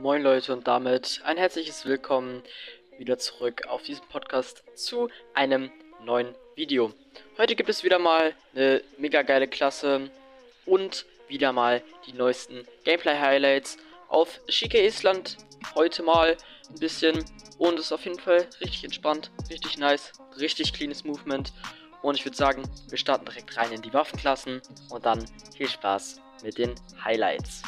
Moin Leute und damit ein herzliches Willkommen wieder zurück auf diesem Podcast zu einem neuen Video. Heute gibt es wieder mal eine mega geile Klasse und wieder mal die neuesten Gameplay Highlights auf Schicke Island. Heute mal ein bisschen und ist auf jeden Fall richtig entspannt, richtig nice, richtig cleanes Movement. Und ich würde sagen, wir starten direkt rein in die Waffenklassen und dann viel Spaß mit den Highlights.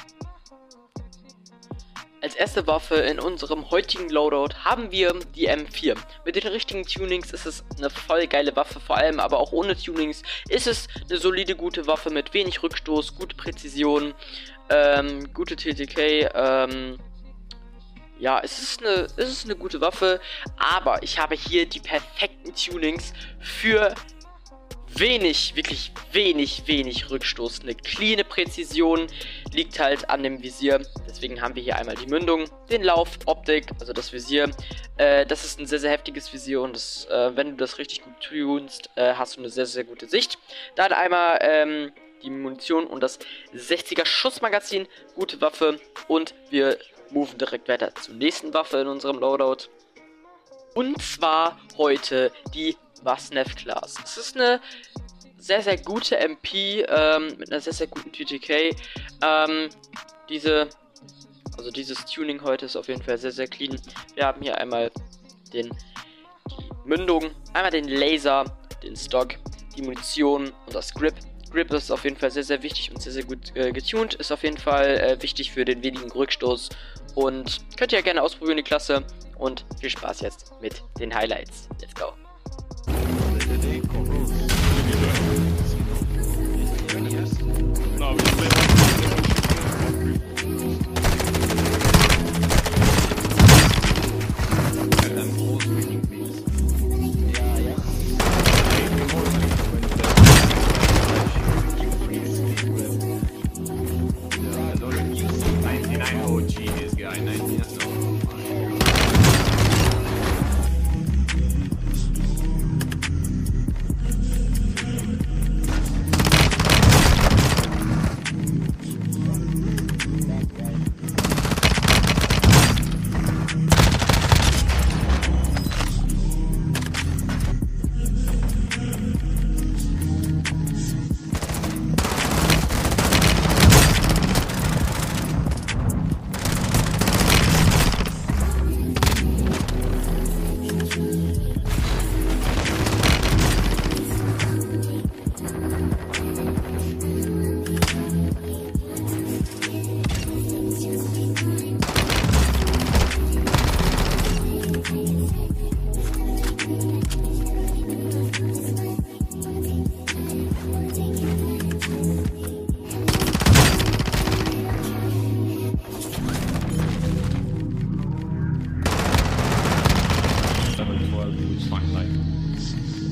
Als erste Waffe in unserem heutigen Loadout haben wir die M4. Mit den richtigen Tunings ist es eine voll geile Waffe, vor allem aber auch ohne Tunings ist es eine solide, gute Waffe mit wenig Rückstoß, gute Präzision, ähm, gute TTK, ähm, ja, es ist, eine, es ist eine gute Waffe, aber ich habe hier die perfekten Tunings für wenig, wirklich wenig, wenig Rückstoß. Eine cleane Präzision liegt halt an dem Visier. Deswegen haben wir hier einmal die Mündung, den Lauf, Optik, also das Visier. Äh, das ist ein sehr, sehr heftiges Visier und das, äh, wenn du das richtig gut tunst, äh, hast du eine sehr, sehr gute Sicht. Dann einmal ähm, die Munition und das 60er Schussmagazin. Gute Waffe und wir moven direkt weiter zur nächsten Waffe in unserem Loadout. Und zwar heute die Wasnev Class. Es ist eine sehr, sehr gute MP ähm, mit einer sehr, sehr guten TTK. Ähm, diese, also dieses Tuning heute ist auf jeden Fall sehr, sehr clean. Wir haben hier einmal den, die Mündung, einmal den Laser, den Stock, die Munition und das Grip. Grip ist auf jeden Fall sehr, sehr wichtig und sehr, sehr gut äh, getuned. Ist auf jeden Fall äh, wichtig für den wenigen Rückstoß. Und könnt ihr ja gerne ausprobieren, die Klasse. Und viel Spaß jetzt mit den Highlights. Let's go.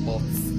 spots.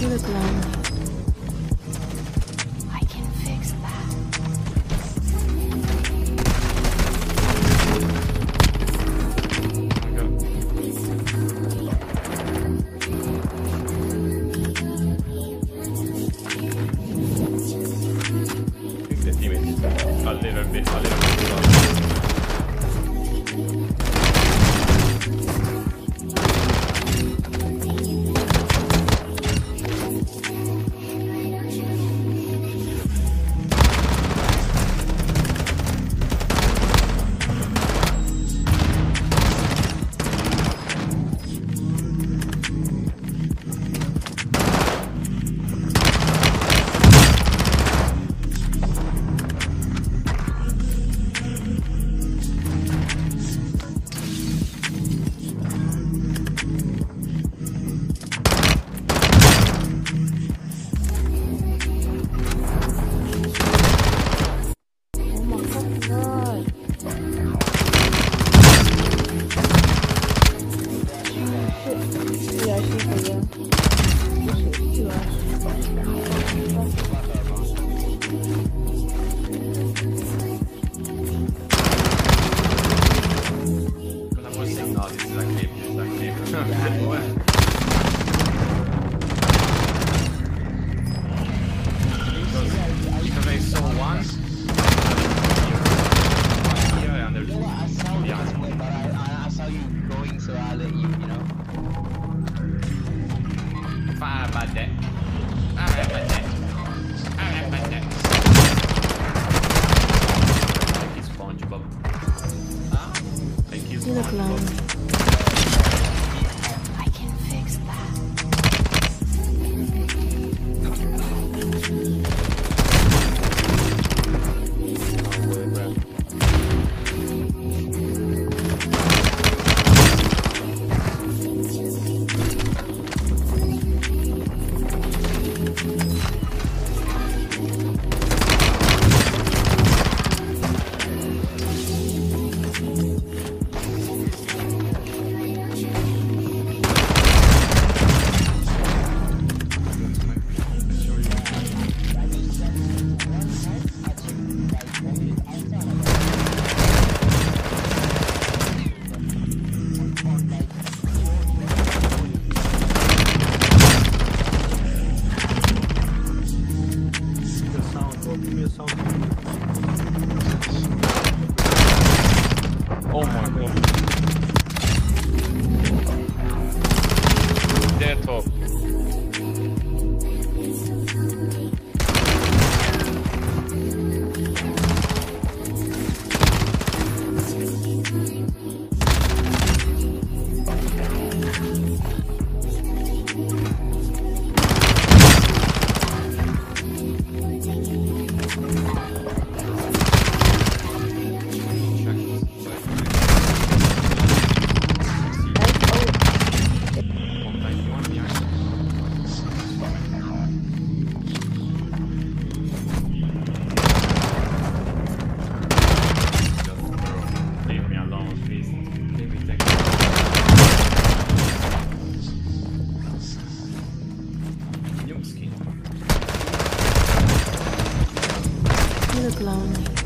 he was lonely. You look lonely. feels lonely.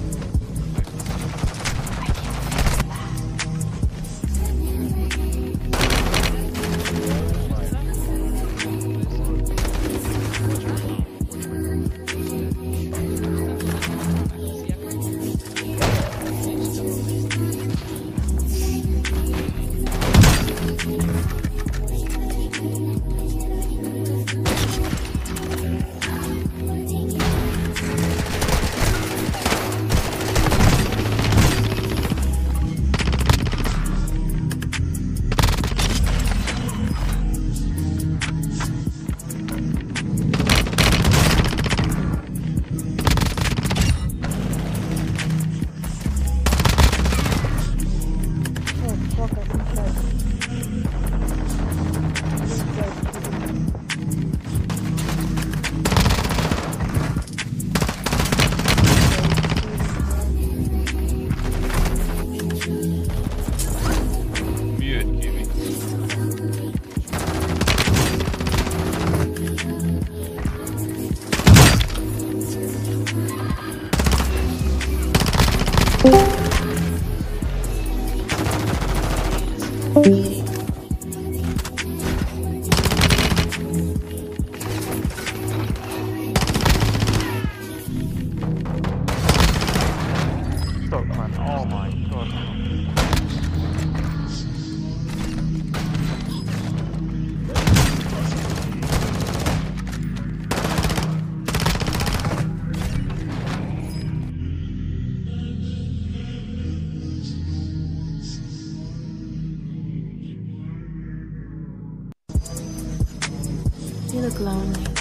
lonely.